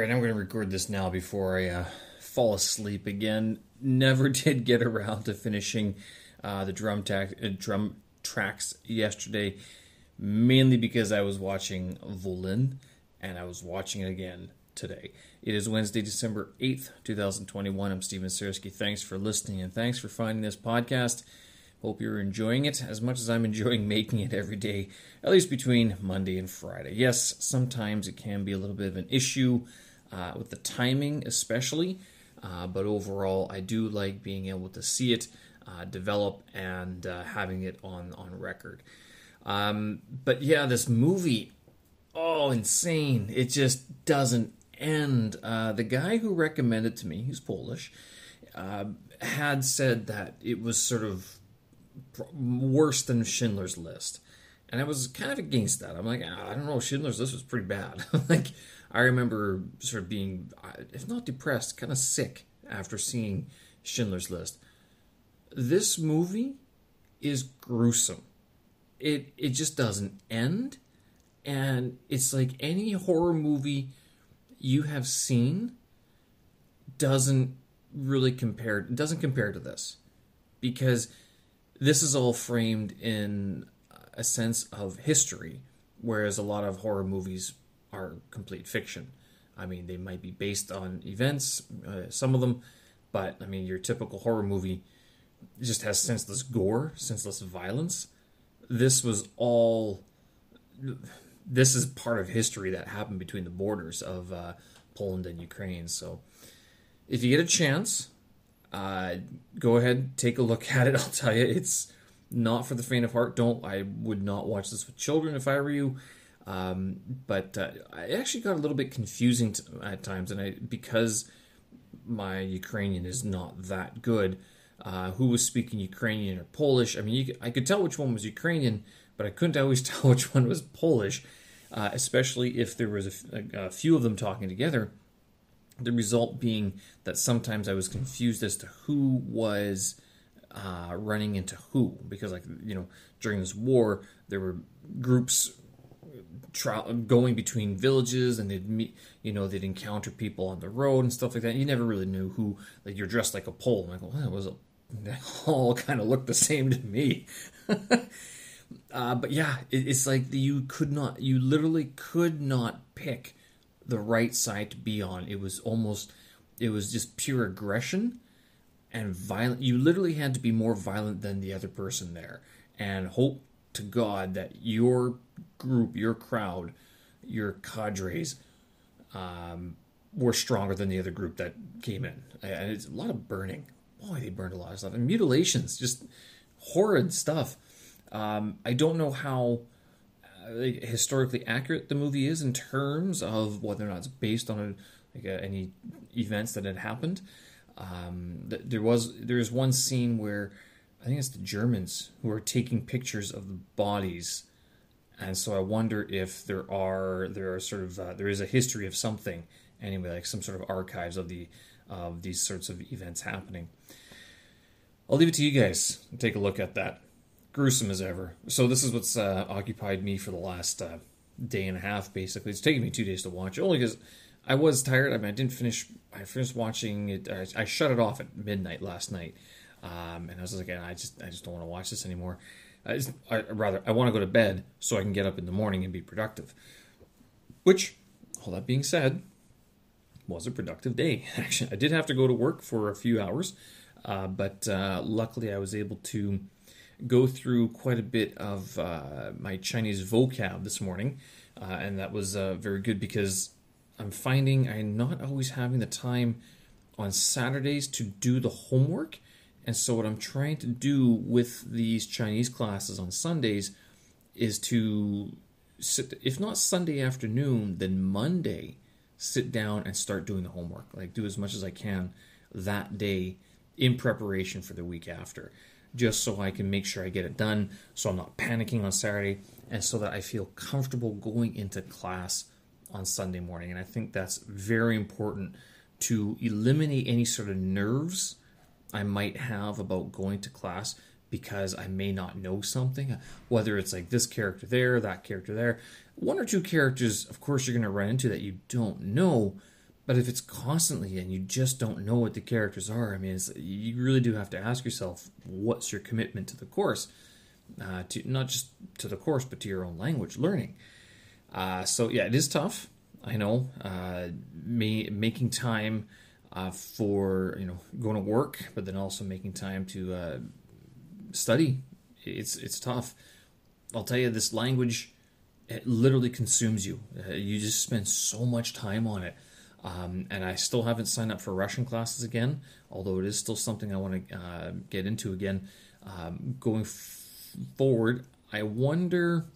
right, I'm going to record this now before I uh, fall asleep again. Never did get around to finishing uh, the drum, ta- uh, drum tracks yesterday, mainly because I was watching Volyn and I was watching it again today. It is Wednesday, December 8th, 2021. I'm Steven Sersky. Thanks for listening and thanks for finding this podcast. Hope you're enjoying it as much as I'm enjoying making it every day, at least between Monday and Friday. Yes, sometimes it can be a little bit of an issue uh, with the timing, especially, uh, but overall, I do like being able to see it uh, develop and uh, having it on on record. Um, but yeah, this movie, oh, insane! It just doesn't end. Uh, the guy who recommended to me, he's Polish, uh, had said that it was sort of worse than Schindler's List. And I was kind of against that. I'm like, ah, I don't know, Schindler's List was pretty bad. like, I remember sort of being, uh, if not depressed, kind of sick after seeing Schindler's List. This movie is gruesome. It it just doesn't end, and it's like any horror movie you have seen doesn't really compare doesn't compare to this because this is all framed in a sense of history, whereas a lot of horror movies are complete fiction. I mean, they might be based on events, uh, some of them, but I mean, your typical horror movie just has senseless gore, senseless violence. This was all. This is part of history that happened between the borders of uh, Poland and Ukraine. So, if you get a chance, uh, go ahead, take a look at it. I'll tell you, it's not for the faint of heart. Don't I would not watch this with children if I were you. Um, but uh, I actually got a little bit confusing at times, and I because my Ukrainian is not that good. Uh, who was speaking Ukrainian or Polish? I mean, I could tell which one was Ukrainian, but I couldn't always tell which one was Polish, uh, especially if there was a few of them talking together. The result being that sometimes I was confused as to who was uh, running into who, because like you know during this war there were groups tra- going between villages and they'd meet you know they'd encounter people on the road and stuff like that. You never really knew who like you're dressed like a Pole. I'm like, well, that was a, all kind of looked the same to me. uh, but yeah, it, it's like you could not, you literally could not pick the right side to be on. It was almost, it was just pure aggression and violent. You literally had to be more violent than the other person there, and hope to God that your group, your crowd, your cadres, um, were stronger than the other group that came in. And it's a lot of burning. Boy, they burned a lot of stuff and mutilations, just horrid stuff. Um, I don't know how uh, historically accurate the movie is in terms of whether or not it's based on a, like a, any events that had happened. Um, there was there's one scene where I think it's the Germans who are taking pictures of the bodies, and so I wonder if there are there are sort of uh, there is a history of something anyway, like some sort of archives of the of these sorts of events happening. I'll leave it to you guys. Take a look at that gruesome as ever. So this is what's uh, occupied me for the last uh, day and a half. Basically, it's taken me two days to watch, only because I was tired. I mean, I didn't finish. I finished watching it. I, I shut it off at midnight last night, um, and I was like, I just, I just don't want to watch this anymore. I, I rather, I want to go to bed so I can get up in the morning and be productive. Which, all that being said, was a productive day. Actually, I did have to go to work for a few hours, uh, but uh, luckily I was able to go through quite a bit of uh, my Chinese vocab this morning, uh, and that was uh, very good because I'm finding I'm not always having the time on Saturdays to do the homework. And so, what I'm trying to do with these Chinese classes on Sundays is to sit, if not Sunday afternoon, then Monday, sit down and start doing the homework. Like, do as much as I can that day in preparation for the week after just so I can make sure I get it done, so I'm not panicking on Saturday, and so that I feel comfortable going into class on Sunday morning. And I think that's very important to eliminate any sort of nerves I might have about going to class because I may not know something, whether it's like this character there, that character there. One or two characters, of course, you're going to run into that you don't know, But if it's constantly and you just don't know what the characters are, I mean, you really do have to ask yourself, what's your commitment to the course? Uh, to not just to the course, but to your own language learning. Uh, so yeah, it is tough. I know. Uh, me making time uh, for you know going to work, but then also making time to uh, study. It's it's tough. I'll tell you, this language it literally consumes you. Uh, you just spend so much time on it. Um, and I still haven't signed up for Russian classes again, although it is still something I want to uh, get into again. Um, going f- forward, I wonder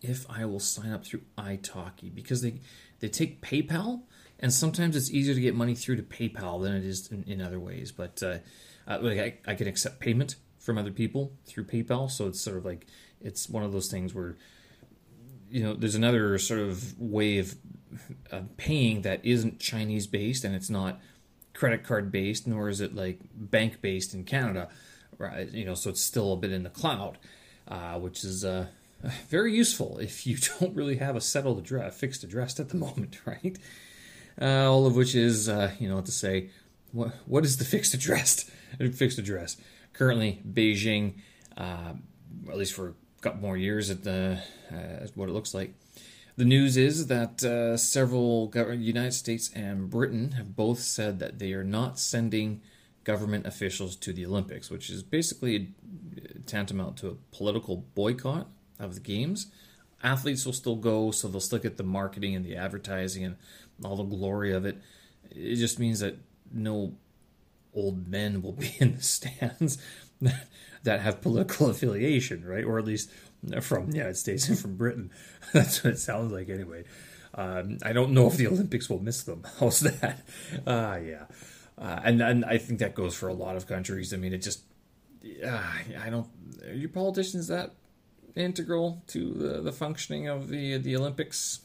if I will sign up through italki because they they take PayPal, and sometimes it's easier to get money through to PayPal than it is in, in other ways. But uh, uh, like I, I can accept payment from other people through PayPal, so it's sort of like it's one of those things where you know there's another sort of way of uh, paying that isn't Chinese based and it's not credit card based, nor is it like bank based in Canada, right? You know, so it's still a bit in the cloud, uh, which is uh, very useful if you don't really have a settled address, fixed address at the moment, right? Uh, all of which is, uh, you know, to say, what what is the fixed address? fixed address currently Beijing, uh, at least for a couple more years at the uh, what it looks like. The news is that uh, several United States and Britain have both said that they are not sending government officials to the Olympics, which is basically tantamount to a political boycott of the games. Athletes will still go, so they'll still get the marketing and the advertising and all the glory of it. It just means that no old men will be in the stands that, have political affiliation, right? Or at least from the United States and from Britain. That's what it sounds like, anyway. Um, I don't know if the Olympics will miss them. How's that? Uh, yeah. Uh, and, and I think that goes for a lot of countries. I mean, it just, uh, I don't, are you politicians that integral to the, the functioning of the the Olympics?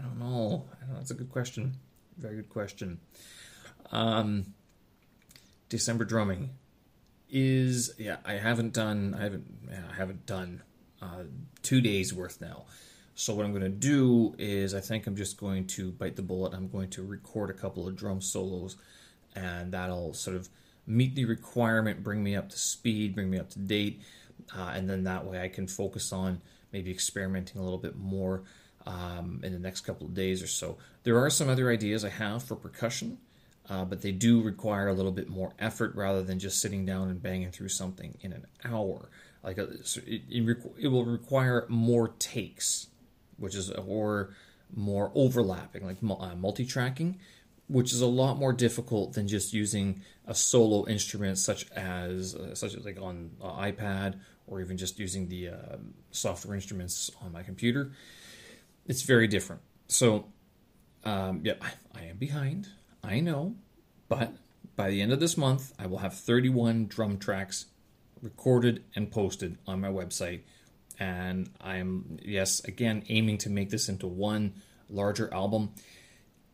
I don't know. I don't. That's a good question. Very good question. Um, December drumming is yeah. I haven't done. I haven't. Yeah, I haven't done uh, two days worth now. So what I'm going to do is I think I'm just going to bite the bullet. I'm going to record a couple of drum solos, and that'll sort of meet the requirement, bring me up to speed, bring me up to date uh, and then that way I can focus on maybe experimenting a little bit more um, in the next couple of days or so. There are some other ideas I have for percussion, uh, but they do require a little bit more effort rather than just sitting down and banging through something in an hour. Like a, uh, it, it, it will require more takes, which is or more overlapping, like uh, multi-tracking, which is a lot more difficult than just using a solo instrument such as uh, such as like on uh, iPad or even just using the uh, software instruments on my computer. It's very different. So, um, yeah, I, I am behind. I know, but by the end of this month, I will have 31 drum tracks recorded and posted on my website. And I'm, yes, again, aiming to make this into one larger album.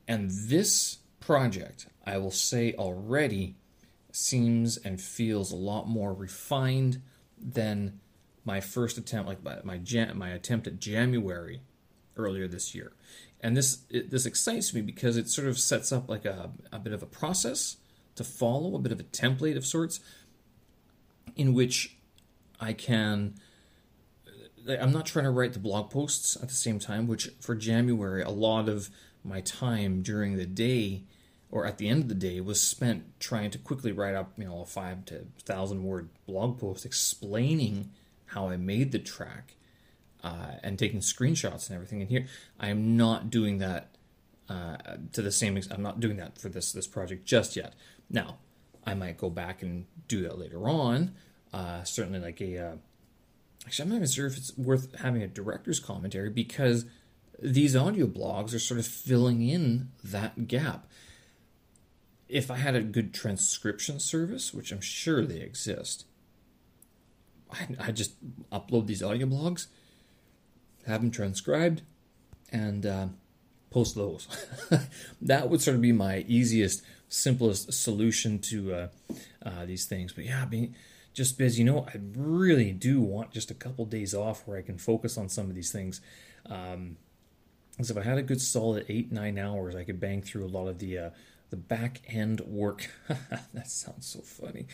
And this project, I will say already, seems and feels a lot more refined than my first attempt, like my my, my attempt at January earlier this year. And this it, this excites me because it sort of sets up like a, a bit of a process to follow, a bit of a template of sorts, in which I can. I'm not trying to write the blog posts at the same time, which for January, a lot of my time during the day or at the end of the day was spent trying to quickly write up, you know, a five to thousand word blog post explaining how I made the track uh, and taking screenshots and everything. And here, I am not doing that uh, to the same. extent. I'm not doing that for this this project just yet. Now, I might go back and do that later on. Uh, certainly, like a. Uh, actually, I'm not even sure if it's worth having a director's commentary because these audio blogs are sort of filling in that gap if I had a good transcription service, which I'm sure they exist, I, I just upload these audio blogs, have them transcribed, and uh, post those. that would sort of be my easiest, simplest solution to uh, uh, these things. But yeah, being just busy, you know, I really do want just a couple days off where I can focus on some of these things. Um, Because if I had a good solid eight nine hours, I could bang through a lot of the uh, the back end work. that sounds so funny.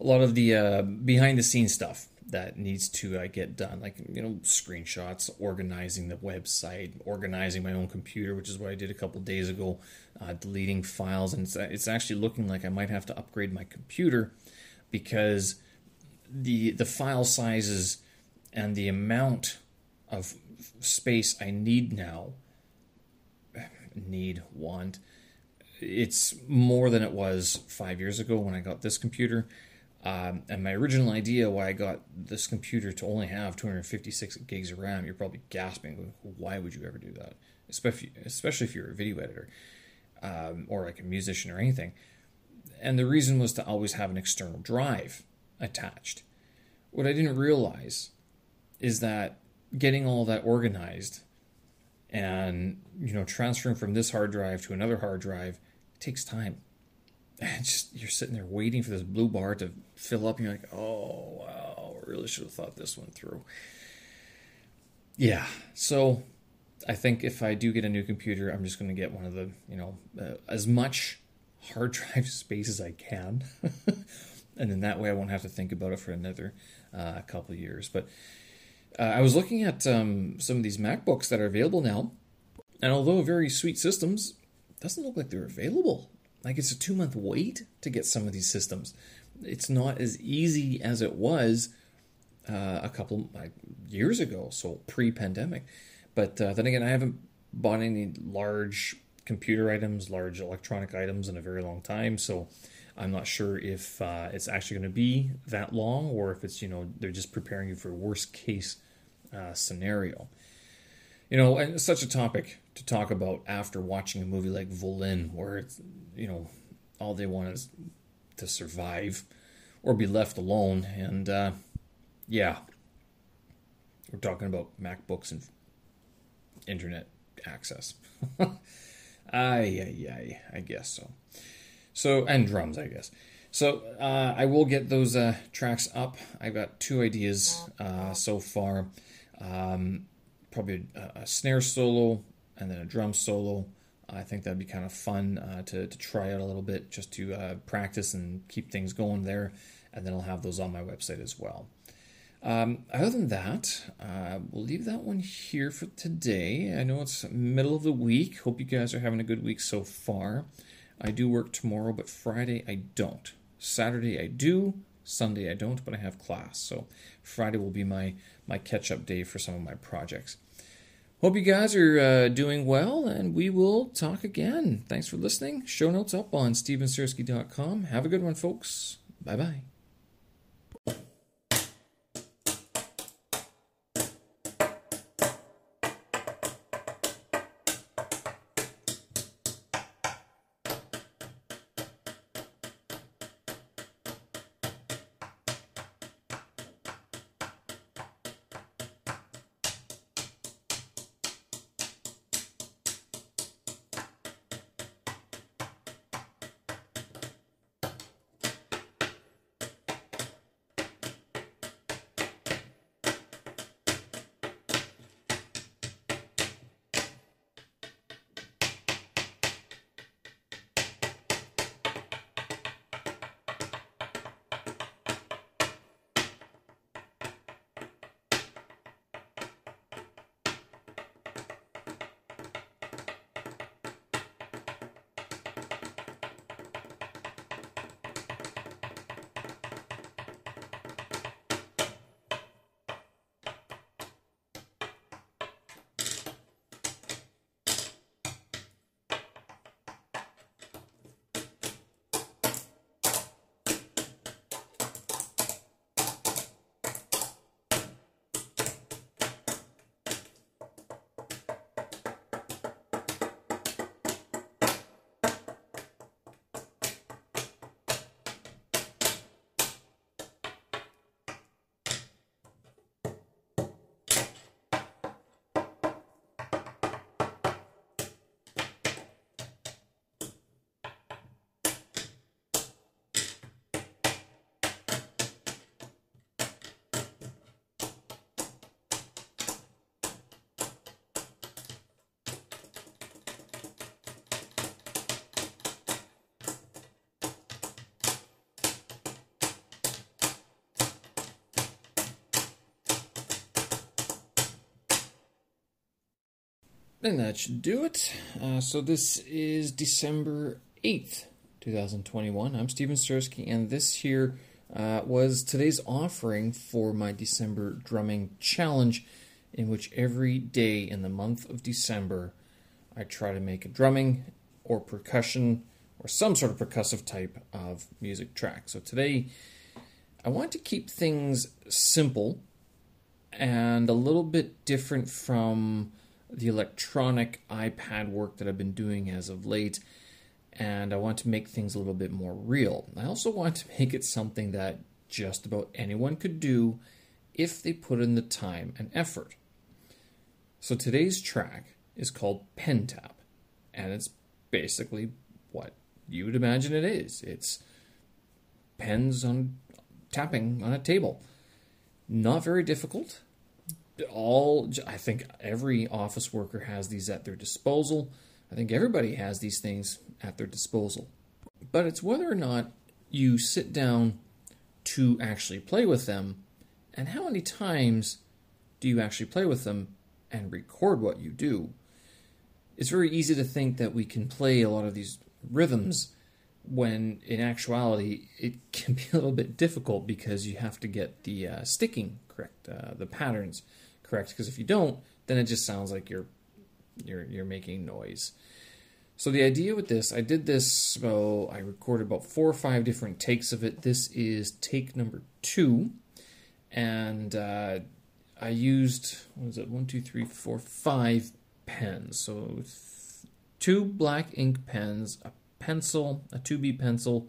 A lot of the uh, behind the scenes stuff that needs to uh, get done, like you know screenshots, organizing the website, organizing my own computer, which is what I did a couple days ago, uh, deleting files, and it's, it's actually looking like I might have to upgrade my computer because the the file sizes and the amount of space I need now need want it's more than it was five years ago when I got this computer. Um, and my original idea why I got this computer to only have 256 gigs of RAM, you're probably gasping. Why would you ever do that? Especially, if you're a video editor um, or like a musician or anything. And the reason was to always have an external drive attached. What I didn't realize is that getting all that organized and you know transferring from this hard drive to another hard drive takes time. And just you're sitting there waiting for this blue bar to fill up, and you're like, oh wow, I really should have thought this one through. Yeah, so I think if I do get a new computer, I'm just going to get one of the you know uh, as much hard drive space as I can, and then that way I won't have to think about it for another uh, couple years. But uh, I was looking at um, some of these MacBooks that are available now, and although very sweet systems, doesn't look like they're available. Like it's a two month wait to get some of these systems. It's not as easy as it was uh, a couple like, years ago, so pre pandemic. But uh, then again, I haven't bought any large computer items, large electronic items in a very long time, so I'm not sure if uh, it's actually going to be that long or if it's, you know, they're just preparing you for a worst case uh, scenario. You know, and such a topic to talk about after watching a movie like Volyn, where it's, you know, all they want is to survive or be left alone. And uh, yeah, we're talking about MacBooks and internet access. ay, ay, ay, I guess so. So, and drums, I guess. So, uh, I will get those uh, tracks up. I've got two ideas uh, so far. Um, probably a, a, snare solo and then a drum solo. I think that'd be kind of fun uh, to, to try out a little bit just to uh, practice and keep things going there. And then I'll have those on my website as well. Um, other than that, uh, we'll leave that one here for today. I know it's middle of the week. Hope you guys are having a good week so far. I do work tomorrow, but Friday I don't. Saturday I do. Sunday I don't, but I have class. So Friday will be my my catch up day for some of my projects. Hope you guys are uh, doing well, and we will talk again. Thanks for listening. Show notes up on stevensersky.com. Have a good one, folks. Bye bye. And that should do it. Uh, so this is December 8th, 2021. I'm Steven Sersky, and this here uh, was today's offering for my December drumming challenge, in which every day in the month of December I try to make a drumming or percussion or some sort of percussive type of music track. So today I want to keep things simple and a little bit different from the electronic iPad work that I've been doing as of late, and I want to make things a little bit more real. I also want to make it something that just about anyone could do if they put in the time and effort. So today's track is called Pen Tap, and it's basically what you would imagine it is. It's pens on tapping on a table. Not very difficult all I think every office worker has these at their disposal. I think everybody has these things at their disposal. But it's whether or not you sit down to actually play with them and how many times do you actually play with them and record what you do. It's very easy to think that we can play a lot of these rhythms when in actuality it can be a little bit difficult because you have to get the uh, sticking correct, uh, the patterns correct because if you don't, then it just sounds like you're you're you're making noise. So the idea with this, I did this. So I recorded about four or five different takes of it. This is take number two, and uh, I used what is it? One, two, three, four, five pens. So two black ink pens, a pencil, a 2B pencil,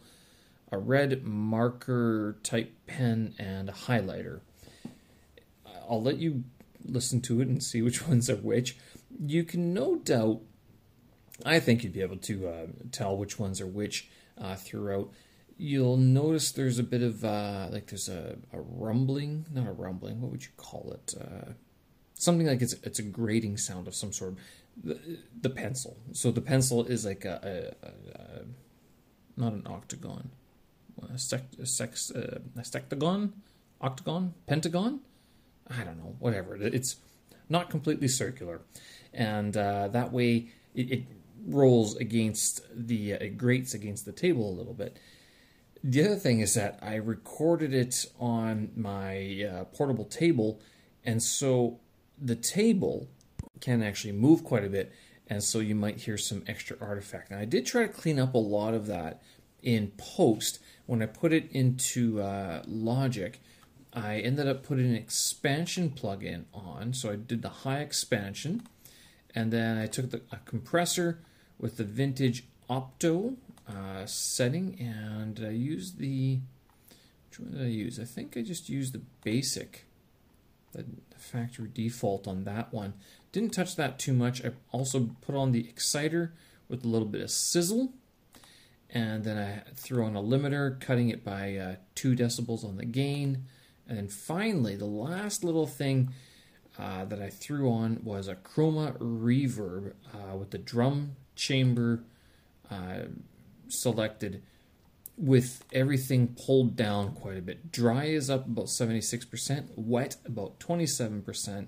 a red marker type pen, and a highlighter. I'll let you listen to it and see which ones are which. You can no doubt, I think you'd be able to uh, tell which ones are which uh, throughout. You'll notice there's a bit of uh, like there's a, a, rumbling, not a rumbling. What would you call it? Uh, something like it's it's a grating sound of some sort. The, the pencil. So the pencil is like a, a, a not an octagon, a, sec, a, sex, uh, a sectagon, octagon, pentagon. I don't know, whatever. It's not completely circular, and uh, that way it, it, rolls against the uh, it grates against the table a little bit. The other thing is that I recorded it on my uh, portable table, and so the table can actually move quite a bit, and so you might hear some extra artifact. And I did try to clean up a lot of that in post when I put it into uh, Logic I ended up putting an expansion plugin on. So I did the high expansion, and then I took the compressor with the vintage opto uh, setting, and I used the which one did I use? I think I just used the basic, the factory default on that one. Didn't touch that too much. I also put on the exciter with a little bit of sizzle. And then I threw on a limiter, cutting it by uh, 2 decibels on the gain. And then finally, the last little thing uh, that I threw on was a chroma reverb uh, with the drum chamber uh, selected with everything pulled down quite a bit. Dry is up about 76%, wet about 27%,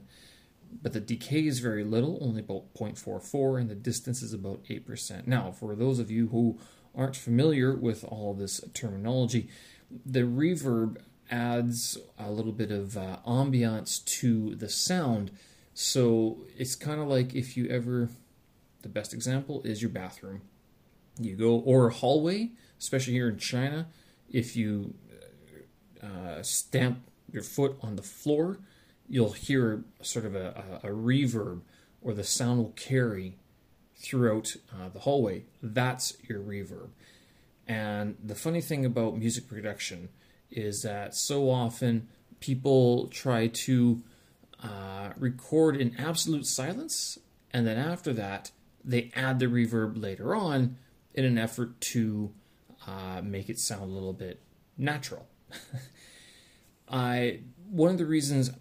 but the decay is very little, only about 0.44, and the distance is about 8%. Now, for those of you who aren't familiar with all this terminology, the reverb adds a little bit of uh, ambiance to the sound. So it's kind of like if you ever, the best example is your bathroom. You go, or a hallway, especially here in China, if you uh, stamp your foot on the floor, you'll hear sort of a, a, a reverb, or the sound will carry throughout uh, the hallway. That's your reverb. And the funny thing about music production is that so often people try to uh, record in absolute silence, and then after that, they add the reverb later on in an effort to uh, make it sound a little bit natural. I one of the reasons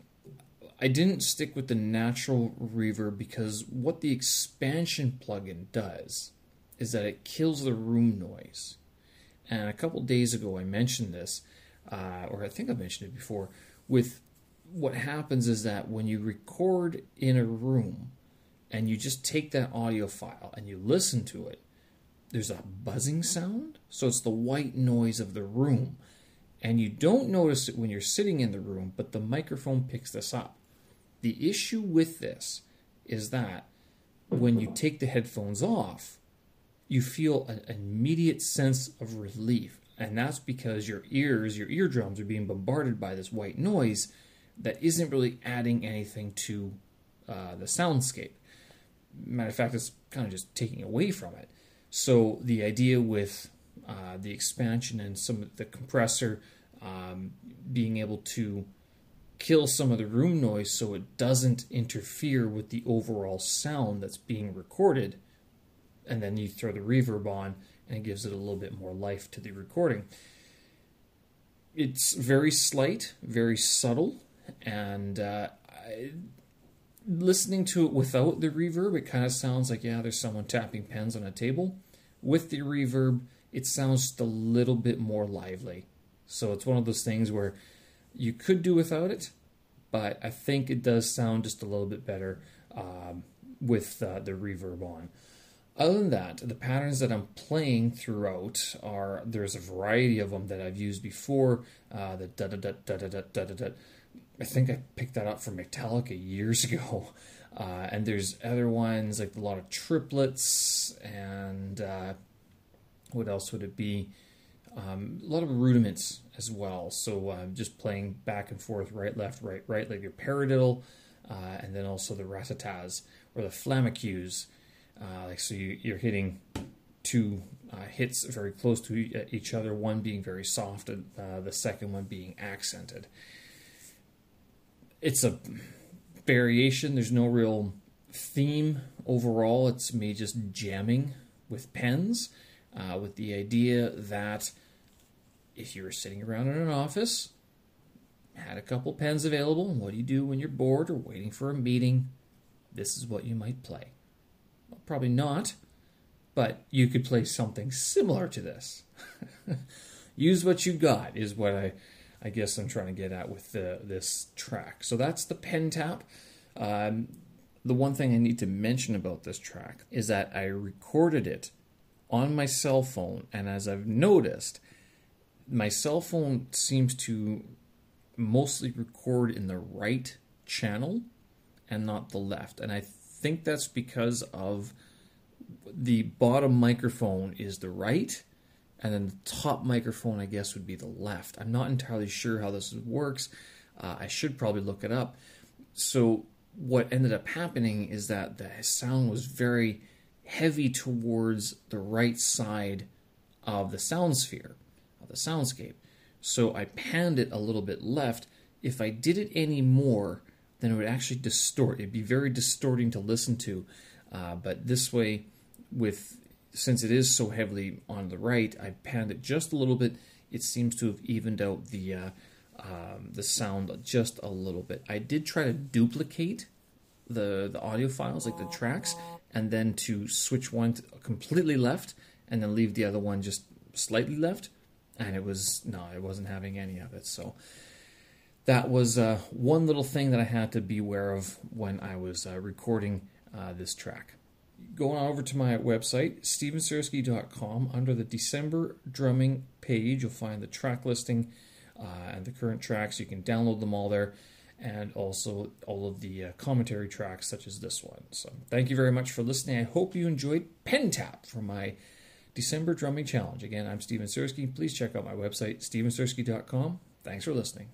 I didn't stick with the natural reverb because what the expansion plugin does is that it kills the room noise. And a couple days ago, I mentioned this uh, or I think I mentioned it before, with what happens is that when you record in a room and you just take that audio file and you listen to it, there's a buzzing sound. So it's the white noise of the room. And you don't notice it when you're sitting in the room, but the microphone picks this up. The issue with this is that when you take the headphones off, you feel an immediate sense of relief. And that's because your ears, your eardrums are being bombarded by this white noise that isn't really adding anything to uh, the soundscape. Matter of fact, it's kind of just taking away from it. So the idea with uh, the expansion and some of the compressor um, being able to kill some of the room noise so it doesn't interfere with the overall sound that's being recorded. And then you throw the reverb on and gives it a little bit more life to the recording. It's very slight, very subtle, and uh, I, listening to it without the reverb, it kind of sounds like, yeah, there's someone tapping pens on a table. With the reverb, it sounds just a little bit more lively. So it's one of those things where you could do without it, but I think it does sound just a little bit better um, with uh, the reverb on. Other than that, the patterns that I'm playing throughout are there's a variety of them that I've used before. Uh, the da da da da da da da da. I think I picked that up from Metallica years ago. Uh, and there's other ones like a lot of triplets and uh, what else would it be? Um, a lot of rudiments as well. So uh, just playing back and forth, right, left, right, right, like your paradiddle, uh, and then also the ratatas or the flamacues. Uh, like so, you, are hitting two uh, hits very close to each other. One being very soft, and uh, the second one being accented. It's a variation. There's no real theme overall. It's me just jamming with pens, uh, with the idea that if you were sitting around in an office, had a couple pens available, and what do you do when you're bored or waiting for a meeting? This is what you might play. Probably not, but you could play something similar to this. Use what you got is what I, I guess I'm trying to get at with the, this track. So that's the pen tap. Um, the one thing I need to mention about this track is that I recorded it on my cell phone, and as I've noticed, my cell phone seems to mostly record in the right channel and not the left. And I think that's because of the bottom microphone is the right and then the top microphone I guess would be the left. I'm not entirely sure how this works. Uh, I should probably look it up. So what ended up happening is that the sound was very heavy towards the right side of the sound sphere of the soundscape. So I panned it a little bit left. If I did it any more, then it would actually distort. It'd be very distorting to listen to. Uh, but this way, with since it is so heavily on the right, I panned it just a little bit. It seems to have evened out the uh, um, the sound just a little bit. I did try to duplicate the the audio files, like the tracks, and then to switch one completely left, and then leave the other one just slightly left and it was no, I wasn't having any of it. So that was uh, one little thing that I had to be aware of when I was uh, recording uh, this track. Going on over to my website, stevensersky.com, under the December drumming page, you'll find the track listing uh, and the current tracks. You can download them all there, and also all of the uh, commentary tracks, such as this one. So, thank you very much for listening. I hope you enjoyed Pen Tap for my December Drumming Challenge. Again, I'm Steven Sersky. Please check out my website, stevensersky.com. Thanks for listening.